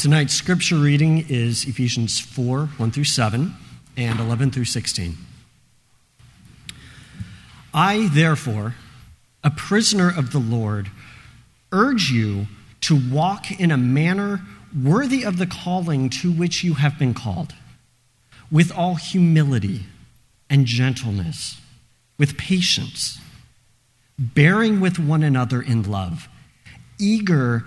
Tonight's scripture reading is Ephesians 4 1 through 7 and 11 through 16. I, therefore, a prisoner of the Lord, urge you to walk in a manner worthy of the calling to which you have been called, with all humility and gentleness, with patience, bearing with one another in love, eager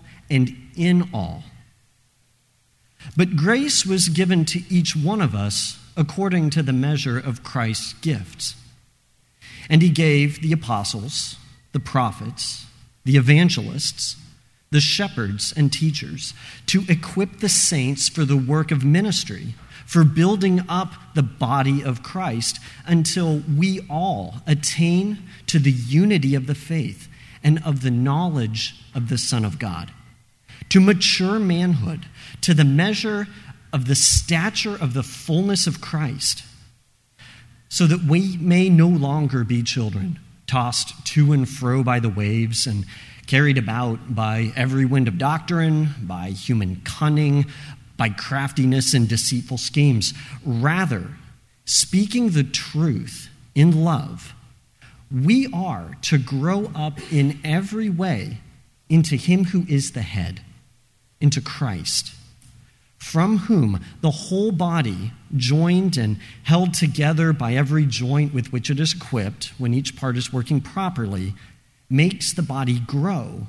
and in all. But grace was given to each one of us according to the measure of Christ's gifts. And he gave the apostles, the prophets, the evangelists, the shepherds and teachers to equip the saints for the work of ministry, for building up the body of Christ until we all attain to the unity of the faith and of the knowledge of the Son of God to mature manhood, to the measure of the stature of the fullness of Christ, so that we may no longer be children, tossed to and fro by the waves and carried about by every wind of doctrine, by human cunning, by craftiness and deceitful schemes. Rather, speaking the truth in love, we are to grow up in every way into Him who is the head into Christ, from whom the whole body, joined and held together by every joint with which it is equipped, when each part is working properly, makes the body grow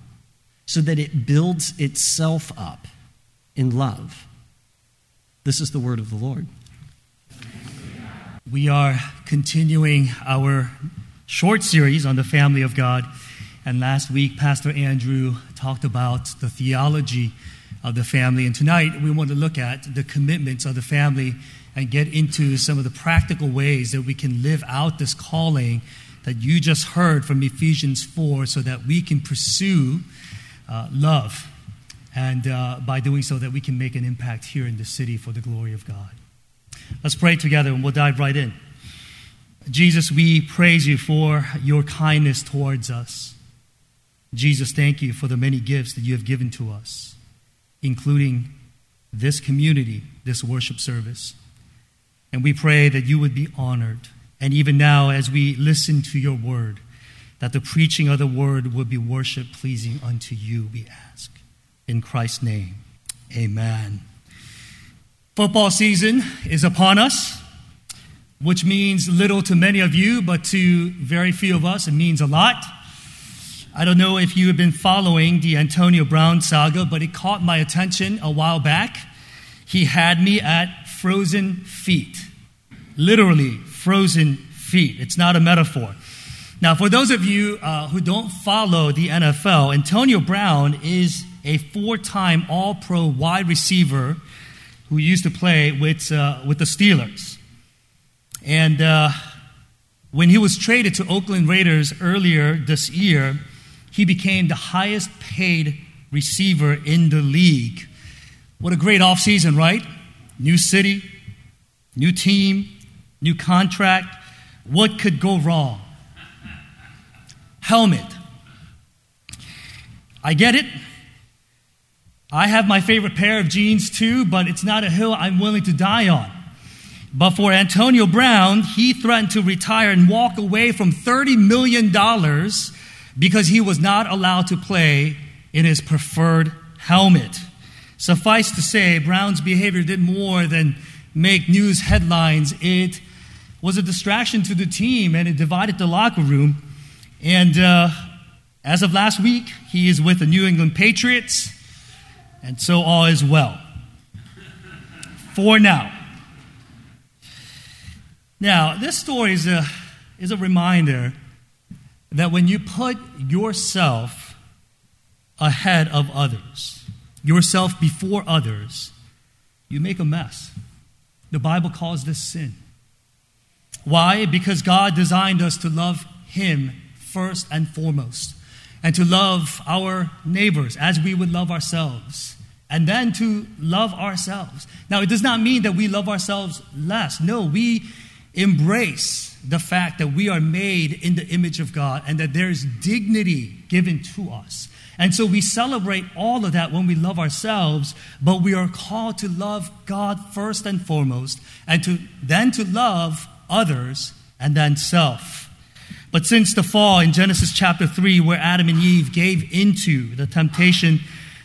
so that it builds itself up in love. This is the word of the Lord. We are continuing our short series on the family of God. And last week, Pastor Andrew talked about the theology of the family. And tonight we want to look at the commitments of the family and get into some of the practical ways that we can live out this calling that you just heard from Ephesians 4 so that we can pursue uh, love. And uh, by doing so, that we can make an impact here in the city for the glory of God. Let's pray together and we'll dive right in. Jesus, we praise you for your kindness towards us. Jesus, thank you for the many gifts that you have given to us including this community, this worship service. And we pray that you would be honored. And even now, as we listen to your word, that the preaching of the word would be worship pleasing unto you, we ask. In Christ's name, amen. Football season is upon us, which means little to many of you, but to very few of us, it means a lot. I don't know if you have been following the Antonio Brown saga, but it caught my attention a while back. He had me at frozen feet. Literally, frozen feet. It's not a metaphor. Now, for those of you uh, who don't follow the NFL, Antonio Brown is a four time All Pro wide receiver who used to play with, uh, with the Steelers. And uh, when he was traded to Oakland Raiders earlier this year, he became the highest paid receiver in the league. What a great offseason, right? New city, new team, new contract. What could go wrong? Helmet. I get it. I have my favorite pair of jeans too, but it's not a hill I'm willing to die on. But for Antonio Brown, he threatened to retire and walk away from $30 million because he was not allowed to play in his preferred helmet. Suffice to say, Brown's behavior did more than make news headlines. It was a distraction to the team and it divided the locker room. And uh, as of last week, he is with the New England Patriots, and so all is well. For now. Now, this story is a, is a reminder that when you put yourself ahead of others, yourself before others, you make a mess. The Bible calls this sin. Why? Because God designed us to love Him first and foremost, and to love our neighbors as we would love ourselves, and then to love ourselves. Now, it does not mean that we love ourselves less. No, we embrace the fact that we are made in the image of God and that there is dignity given to us. And so we celebrate all of that when we love ourselves, but we are called to love God first and foremost, and to then to love others and then self. But since the fall in Genesis chapter 3, where Adam and Eve gave into the temptation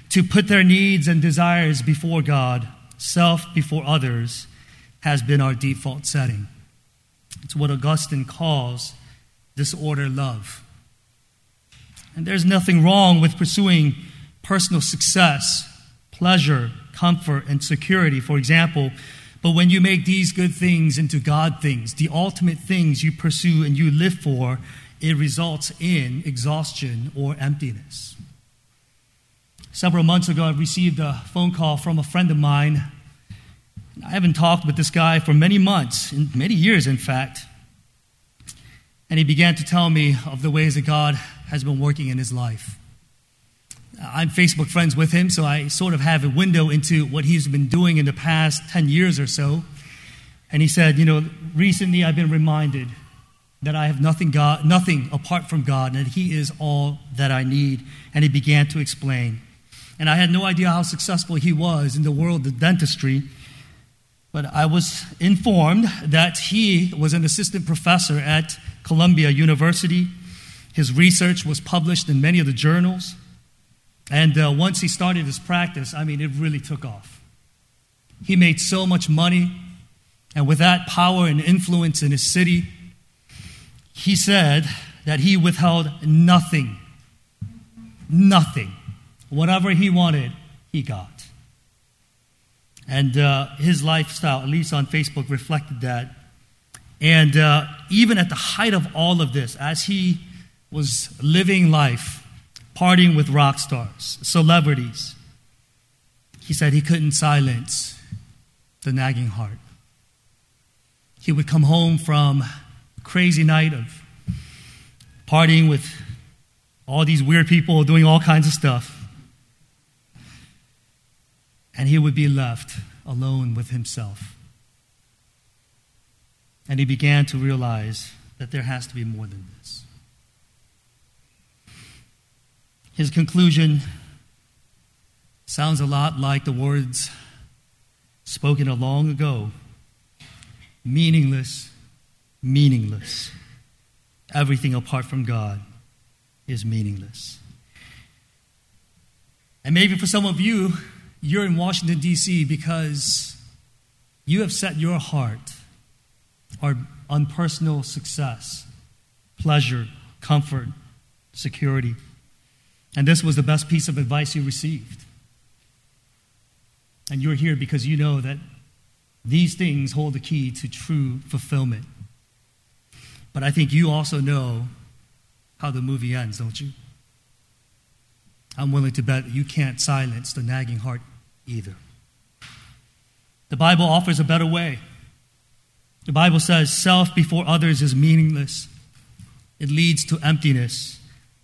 to put their needs and desires before God, self before others, has been our default setting. It's what Augustine calls disorder love. And there's nothing wrong with pursuing personal success, pleasure, comfort, and security, for example. But when you make these good things into God things, the ultimate things you pursue and you live for, it results in exhaustion or emptiness. Several months ago, I received a phone call from a friend of mine. I haven't talked with this guy for many months, many years, in fact. And he began to tell me of the ways that God has been working in his life. I'm Facebook friends with him, so I sort of have a window into what he's been doing in the past 10 years or so. And he said, You know, recently I've been reminded that I have nothing, God, nothing apart from God, and that He is all that I need. And he began to explain. And I had no idea how successful he was in the world of dentistry, but I was informed that he was an assistant professor at Columbia University his research was published in many of the journals. And uh, once he started his practice, I mean, it really took off. He made so much money. And with that power and influence in his city, he said that he withheld nothing. Nothing. Whatever he wanted, he got. And uh, his lifestyle, at least on Facebook, reflected that. And uh, even at the height of all of this, as he was living life, partying with rock stars, celebrities. He said he couldn't silence the nagging heart. He would come home from a crazy night of partying with all these weird people doing all kinds of stuff. And he would be left alone with himself. And he began to realize that there has to be more than this. His conclusion sounds a lot like the words spoken a long ago meaningless, meaningless. Everything apart from God is meaningless. And maybe for some of you, you're in Washington, D.C. because you have set your heart on personal success, pleasure, comfort, security. And this was the best piece of advice you received. And you're here because you know that these things hold the key to true fulfillment. But I think you also know how the movie ends, don't you? I'm willing to bet you can't silence the nagging heart either. The Bible offers a better way. The Bible says self before others is meaningless, it leads to emptiness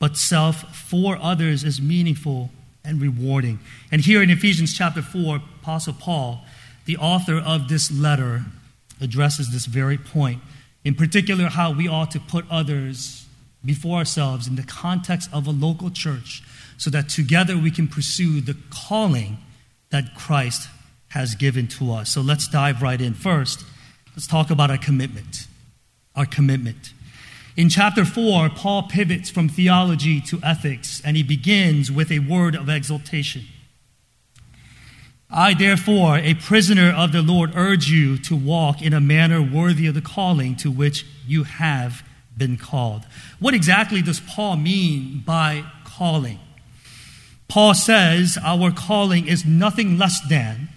but self for others is meaningful and rewarding. And here in Ephesians chapter 4, Apostle Paul, the author of this letter, addresses this very point. In particular, how we ought to put others before ourselves in the context of a local church so that together we can pursue the calling that Christ has given to us. So let's dive right in. First, let's talk about our commitment. Our commitment. In chapter 4, Paul pivots from theology to ethics, and he begins with a word of exaltation. I, therefore, a prisoner of the Lord, urge you to walk in a manner worthy of the calling to which you have been called. What exactly does Paul mean by calling? Paul says our calling is nothing less than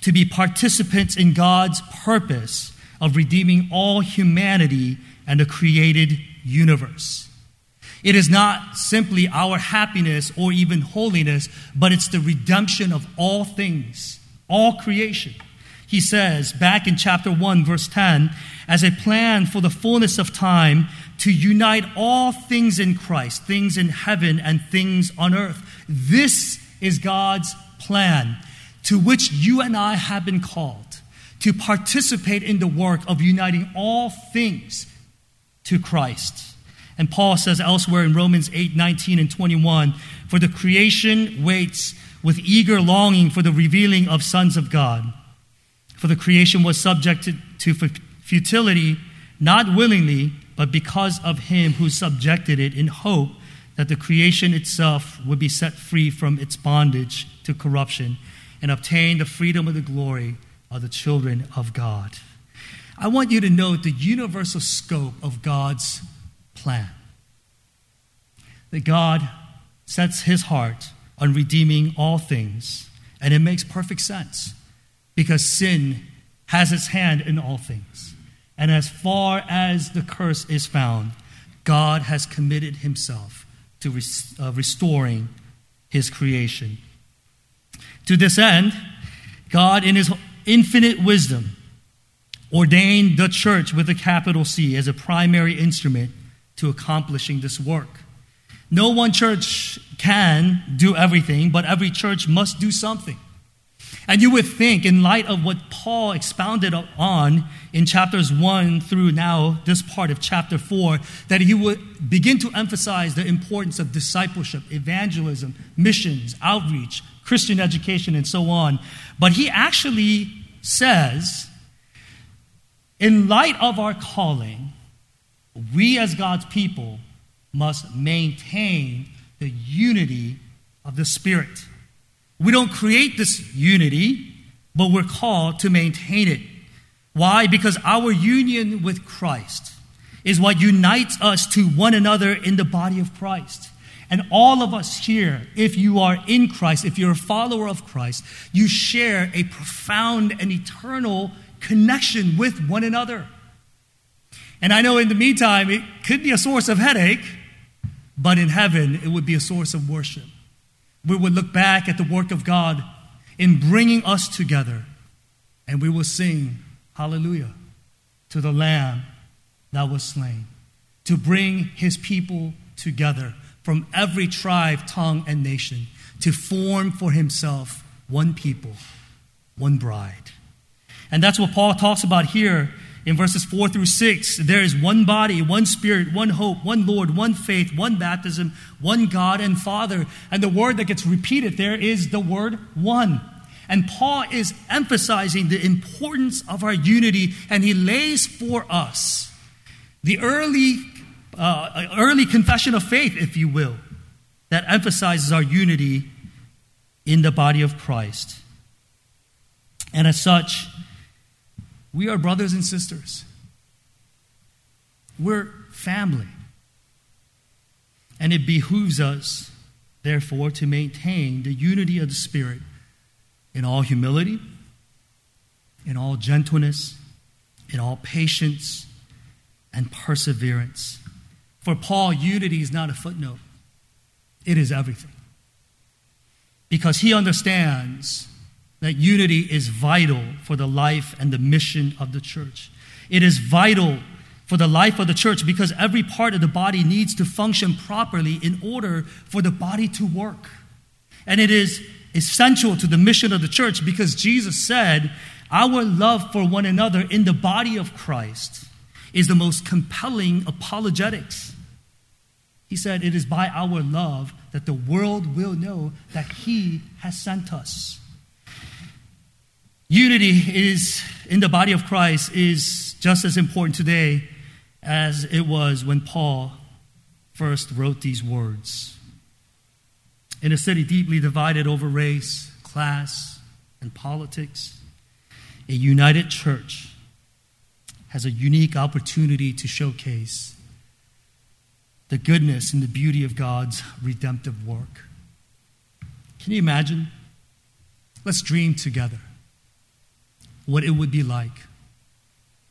to be participants in God's purpose of redeeming all humanity and the created universe. It is not simply our happiness or even holiness, but it's the redemption of all things all creation. He says back in chapter 1, verse 10, as a plan for the fullness of time to unite all things in Christ, things in heaven and things on earth. This is God's plan to which you and I have been called to participate in the work of uniting all things to Christ. And Paul says elsewhere in Romans 8 19 and 21 For the creation waits with eager longing for the revealing of sons of God. For the creation was subjected to futility, not willingly, but because of him who subjected it in hope that the creation itself would be set free from its bondage to corruption and obtain the freedom of the glory of the children of God. I want you to note the universal scope of God's plan. That God sets his heart on redeeming all things, and it makes perfect sense because sin has its hand in all things. And as far as the curse is found, God has committed himself to res- uh, restoring his creation. To this end, God, in his infinite wisdom, ordained the church with a capital C as a primary instrument to accomplishing this work. No one church can do everything, but every church must do something. And you would think, in light of what Paul expounded on in chapters 1 through now, this part of chapter 4, that he would begin to emphasize the importance of discipleship, evangelism, missions, outreach, Christian education, and so on. But he actually says, in light of our calling, we as God's people must maintain the unity of the Spirit. We don't create this unity, but we're called to maintain it. Why? Because our union with Christ is what unites us to one another in the body of Christ. And all of us here, if you are in Christ, if you're a follower of Christ, you share a profound and eternal connection with one another. And I know in the meantime, it could be a source of headache, but in heaven, it would be a source of worship. We will look back at the work of God in bringing us together, and we will sing hallelujah to the Lamb that was slain, to bring his people together from every tribe, tongue, and nation to form for himself one people, one bride. And that's what Paul talks about here in verses 4 through 6. There is one body, one spirit, one hope, one Lord, one faith, one baptism, one God and Father. And the word that gets repeated there is the word one. And Paul is emphasizing the importance of our unity, and he lays for us the early uh, early confession of faith, if you will, that emphasizes our unity in the body of Christ. And as such, we are brothers and sisters. We're family. And it behooves us, therefore, to maintain the unity of the Spirit in all humility, in all gentleness, in all patience, and perseverance. For Paul, unity is not a footnote, it is everything. Because he understands that unity is vital for the life and the mission of the church. It is vital for the life of the church because every part of the body needs to function properly in order for the body to work. And it is essential to the mission of the church because Jesus said, Our love for one another in the body of Christ is the most compelling apologetics. He said, It is by our love that the world will know that He has sent us. Unity is in the body of Christ is just as important today as it was when Paul first wrote these words. In a city deeply divided over race, class, and politics, a united church has a unique opportunity to showcase the goodness and the beauty of God's redemptive work. Can you imagine? Let's dream together what it would be like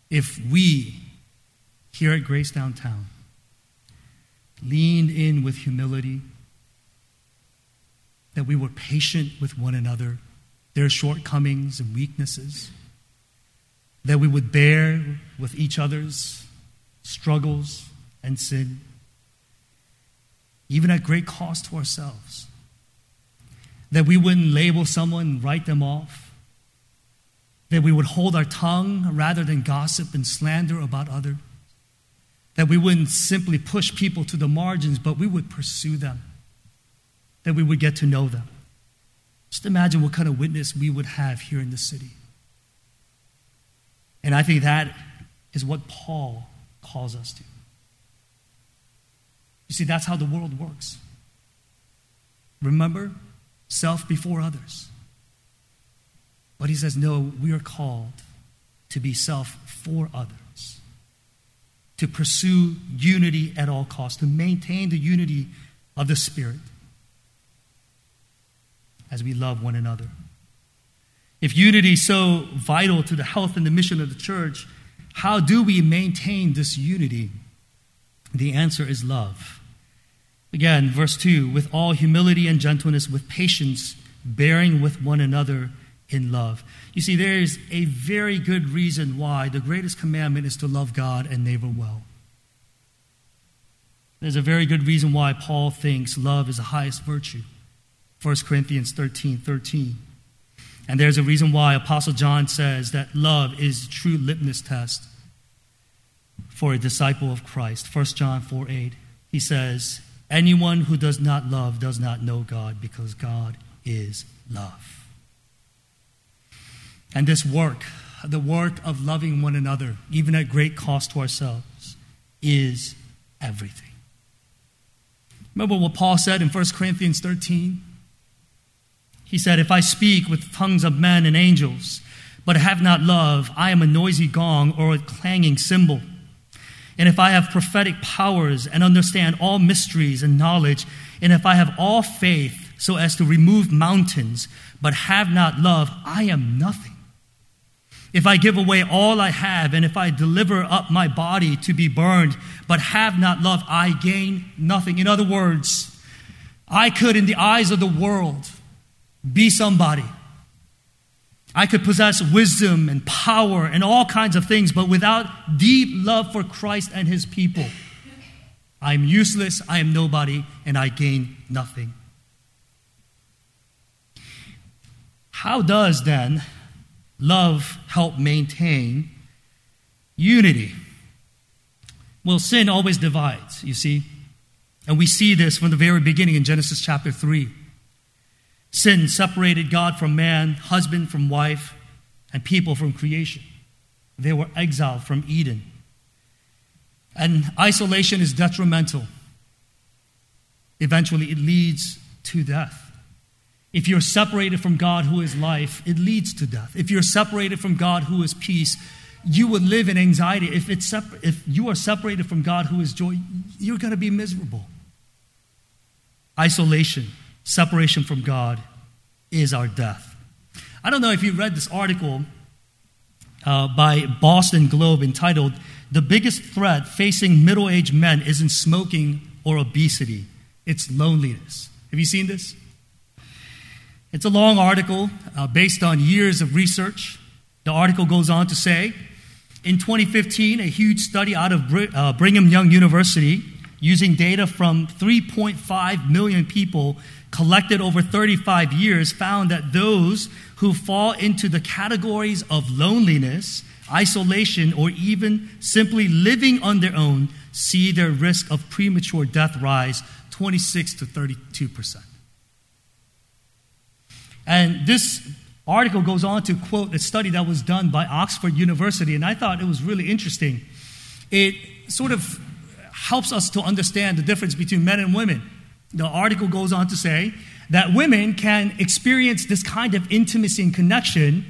if we, here at Grace Downtown, leaned in with humility, that we were patient with one another their shortcomings and weaknesses, that we would bear with each other's struggles and sin, even at great cost to ourselves. That we wouldn't label someone and write them off. That we would hold our tongue rather than gossip and slander about others. That we wouldn't simply push people to the margins, but we would pursue them. That we would get to know them. Just imagine what kind of witness we would have here in the city. And I think that is what Paul calls us to. You see, that's how the world works. Remember, self before others. But he says, no, we are called to be self for others, to pursue unity at all costs, to maintain the unity of the Spirit as we love one another. If unity is so vital to the health and the mission of the church, how do we maintain this unity? The answer is love. Again, verse 2 with all humility and gentleness, with patience, bearing with one another in love. You see, there is a very good reason why the greatest commandment is to love God and neighbor well. There's a very good reason why Paul thinks love is the highest virtue. 1 Corinthians 13 13. And there's a reason why Apostle John says that love is a true litmus test for a disciple of Christ. 1 John 4 8. He says, Anyone who does not love does not know God because God is love. And this work, the work of loving one another, even at great cost to ourselves, is everything. Remember what Paul said in 1 Corinthians 13? He said, If I speak with tongues of men and angels, but have not love, I am a noisy gong or a clanging cymbal. And if I have prophetic powers and understand all mysteries and knowledge, and if I have all faith so as to remove mountains, but have not love, I am nothing. If I give away all I have, and if I deliver up my body to be burned, but have not love, I gain nothing. In other words, I could, in the eyes of the world, be somebody. I could possess wisdom and power and all kinds of things, but without deep love for Christ and his people, I am useless, I am nobody, and I gain nothing. How does then love help maintain unity? Well, sin always divides, you see. And we see this from the very beginning in Genesis chapter 3. Sin separated God from man, husband from wife, and people from creation. They were exiled from Eden. And isolation is detrimental. Eventually, it leads to death. If you're separated from God, who is life, it leads to death. If you're separated from God, who is peace, you would live in anxiety. If, it's separ- if you are separated from God, who is joy, you're going to be miserable. Isolation separation from God is our death. I don't know if you read this article uh, by Boston Globe entitled, The Biggest Threat Facing Middle Aged Men Isn't Smoking or Obesity, It's Loneliness. Have you seen this? It's a long article uh, based on years of research. The article goes on to say in 2015, a huge study out of uh, Brigham Young University using data from 3.5 million people collected over 35 years found that those who fall into the categories of loneliness, isolation, or even simply living on their own see their risk of premature death rise 26 to 32 percent. And this article goes on to quote a study that was done by Oxford University, and I thought it was really interesting. It sort of helps us to understand the difference between men and women. The article goes on to say that women can experience this kind of intimacy and connection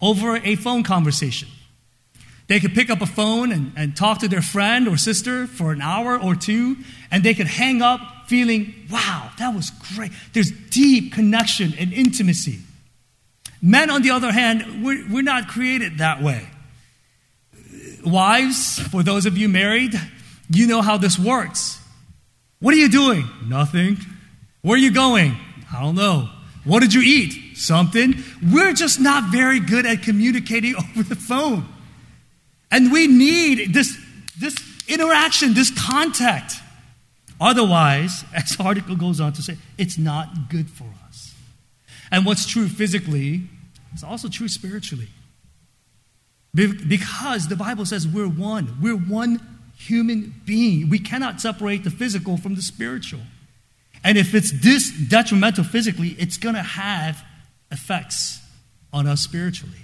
over a phone conversation. They could pick up a phone and, and talk to their friend or sister for an hour or two, and they could hang up feeling, wow, that was great. There's deep connection and intimacy. Men, on the other hand, we're, we're not created that way. Wives, for those of you married, you know how this works. What are you doing? Nothing. Where are you going? I don't know. What did you eat? Something. We're just not very good at communicating over the phone. And we need this, this interaction, this contact. Otherwise, as the article goes on to say, it's not good for us. And what's true physically is also true spiritually. Because the Bible says we're one. We're one human being. We cannot separate the physical from the spiritual. And if it's this detrimental physically, it's going to have effects on us spiritually.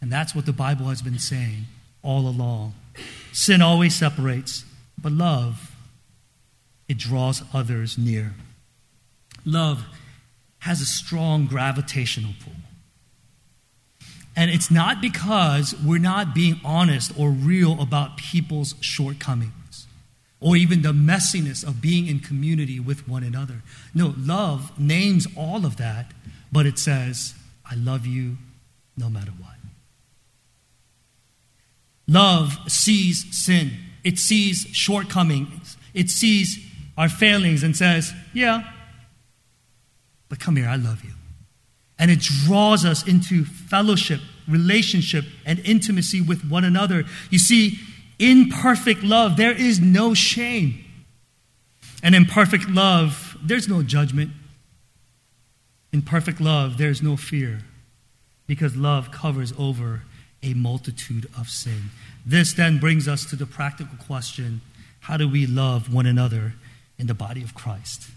And that's what the Bible has been saying all along. Sin always separates, but love, it draws others near. Love has a strong gravitational pull. And it's not because we're not being honest or real about people's shortcomings or even the messiness of being in community with one another. No, love names all of that, but it says, I love you no matter what. Love sees sin, it sees shortcomings, it sees our failings and says, Yeah, but come here, I love you. And it draws us into fellowship, relationship, and intimacy with one another. You see, in perfect love, there is no shame. And in perfect love, there's no judgment. In perfect love, there's no fear because love covers over a multitude of sin. This then brings us to the practical question how do we love one another in the body of Christ?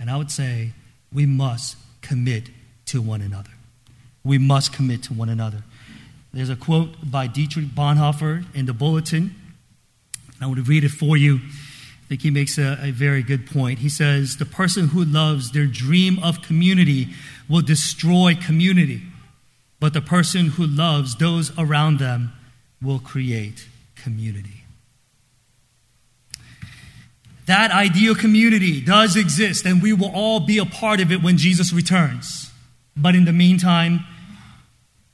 And I would say we must commit to one another. We must commit to one another. There's a quote by Dietrich Bonhoeffer in the bulletin. I want to read it for you. I think he makes a, a, very good point. He says, The person who loves their dream of community will destroy community, but the person who loves those around them will create community. That ideal community does exist, and we will all be a part of it when Jesus returns. But in the meantime,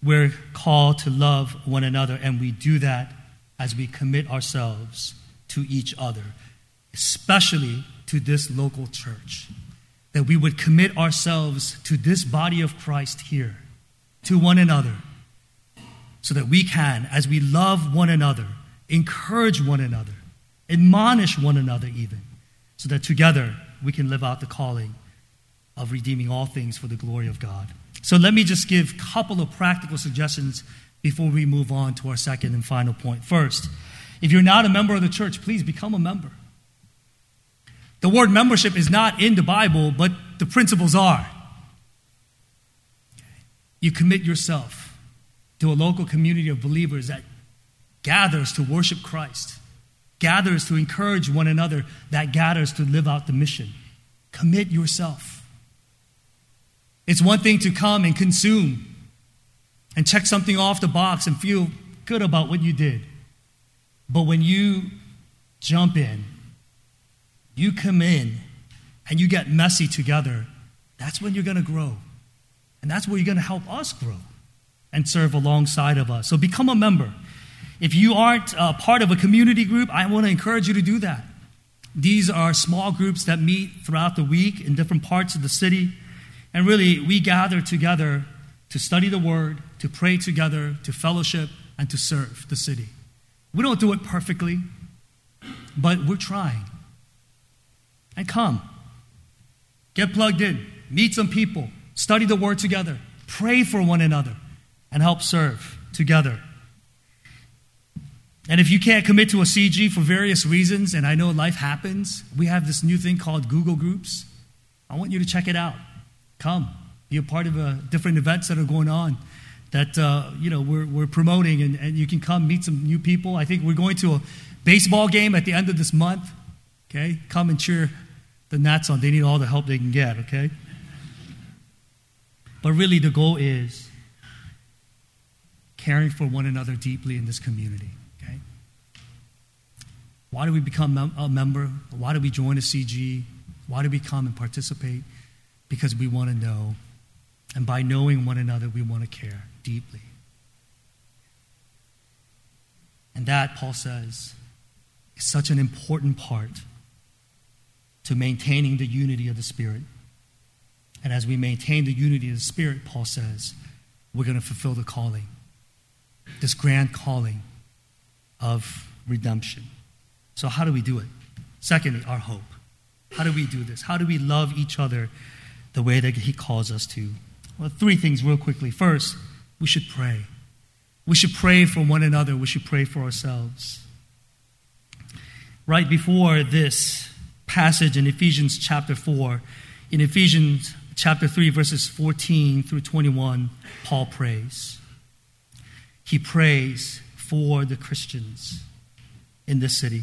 we're called to love one another, and we do that as we commit ourselves to each other, especially to this local church. That we would commit ourselves to this body of Christ here, to one another, so that we can, as we love one another, encourage one another, admonish one another, even, so that together we can live out the calling of redeeming all things for the glory of God. So let me just give a couple of practical suggestions before we move on to our second and final point. First, if you're not a member of the church, please become a member. The word membership is not in the Bible, but the principles are. You commit yourself to a local community of believers that gathers to worship Christ, gathers to encourage one another, that gathers to live out the mission. Commit yourself. It's one thing to come and consume and check something off the box and feel good about what you did. But when you jump in, you come in, and you get messy together, that's when you're going to grow. And that's where you're going to help us grow and serve alongside of us. So become a member. If you aren't a part of a community group, I want to encourage you to do that. These are small groups that meet throughout the week in different parts of the city. And really, we gather together to study the Word, to pray together, to fellowship, and to serve the city. We don't do it perfectly, but we're trying. And come. Get plugged in, meet some people, study the Word together, pray for one another, and help serve together. And if you can't commit to a CG for various reasons, and I know life happens, we have this new thing called Google Groups. I want you to check it out. Come, be a part of uh, different events that are going on that uh, you know we're, we're promoting, and, and you can come meet some new people. I think we're going to a baseball game at the end of this month. Okay, come and cheer the Nats on. They need all the help they can get. Okay, but really the goal is caring for one another deeply in this community. Why do we become a member? Why do we join a CG? Why do we come and participate? because we want to know. And by knowing one another, we want to care deeply. And that, Paul says, is such an important part to maintaining the unity of the Spirit. And as we maintain the unity of the Spirit, Paul says, we're going to fulfill the calling, this grand calling of redemption. So, how do we do it? Secondly, our hope. How do we do this? How do we love each other the way that He calls us to? Well, three things, real quickly. First, we should pray. We should pray for one another, we should pray for ourselves. Right before this passage in Ephesians chapter 4, in Ephesians chapter 3, verses 14 through 21, Paul prays. He prays for the Christians in this city.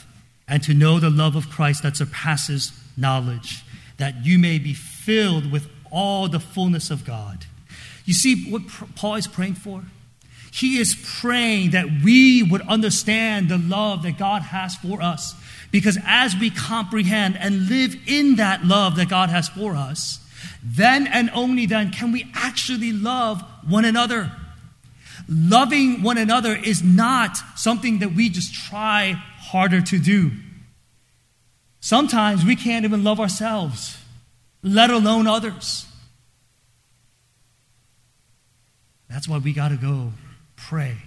and to know the love of Christ that surpasses knowledge, that you may be filled with all the fullness of God. You see what Paul is praying for? He is praying that we would understand the love that God has for us. Because as we comprehend and live in that love that God has for us, then and only then can we actually love one another. Loving one another is not something that we just try harder to do. Sometimes we can't even love ourselves, let alone others. That's why we got to go pray.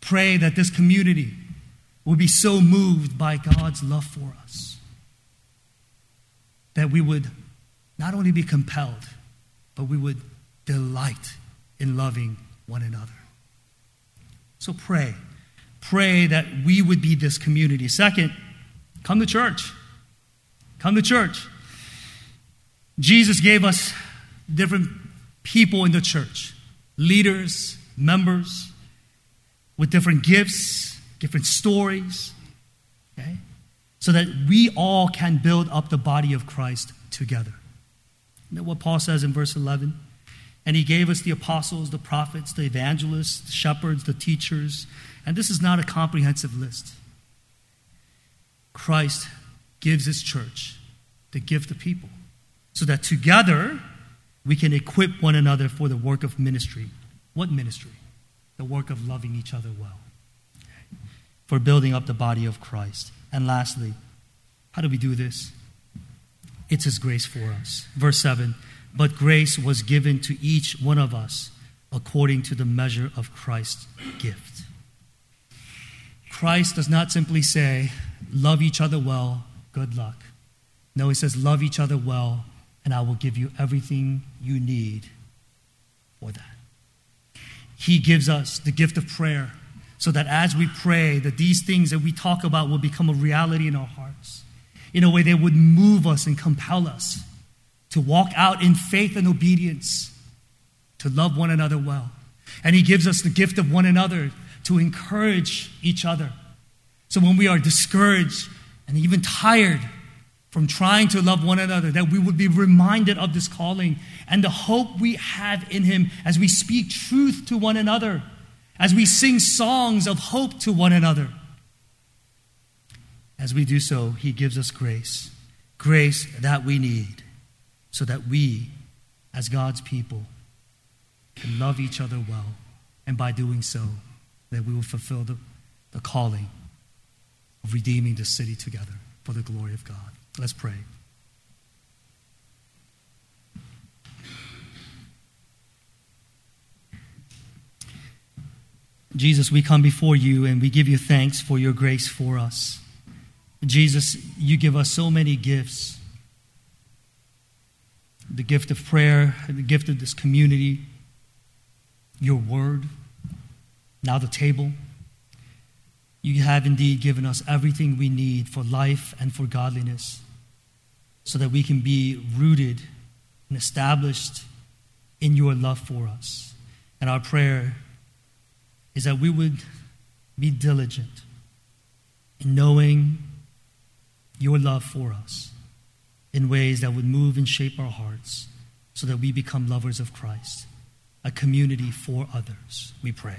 Pray that this community will be so moved by God's love for us that we would not only be compelled, but we would delight in loving one another. So pray. Pray that we would be this community. Second, come to church. Come to church. Jesus gave us different people in the church leaders, members with different gifts, different stories, okay? So that we all can build up the body of Christ together. Isn't what Paul says in verse 11? And he gave us the apostles, the prophets, the evangelists, the shepherds, the teachers. And this is not a comprehensive list. Christ gives his church the gift of people so that together we can equip one another for the work of ministry what ministry? The work of loving each other well. For building up the body of Christ. And lastly, how do we do this? It's His grace for us. Verse 7 But grace was given to each one of us according to the measure of Christ's gift. Christ does not simply say, Love each other well, good luck. No, He says, Love each other well, and I will give you everything you need for that. He gives us the gift of prayer so that as we pray, that these things that we talk about will become a reality in our hearts. In a way that would move us and compel us to walk out in faith and obedience, to love one another well. And He gives us the gift of one another to encourage each other. So when we are discouraged and even tired, from trying to love one another, that we would be reminded of this calling and the hope we have in Him as we speak truth to one another, as we sing songs of hope to one another. As we do so, He gives us grace, grace that we need, so that we, as God's people, can love each other well, and by doing so, that we will fulfill the, the calling of redeeming the city together for the glory of God. Let's pray. Jesus, we come before you and we give you thanks for your grace for us. Jesus, you give us so many gifts the gift of prayer, the gift of this community, your word, now the table. You have indeed given us everything we need for life and for godliness so that we can be rooted and established in your love for us. And our prayer is that we would be diligent in knowing your love for us in ways that would move and shape our hearts so that we become lovers of Christ, a community for others, we pray.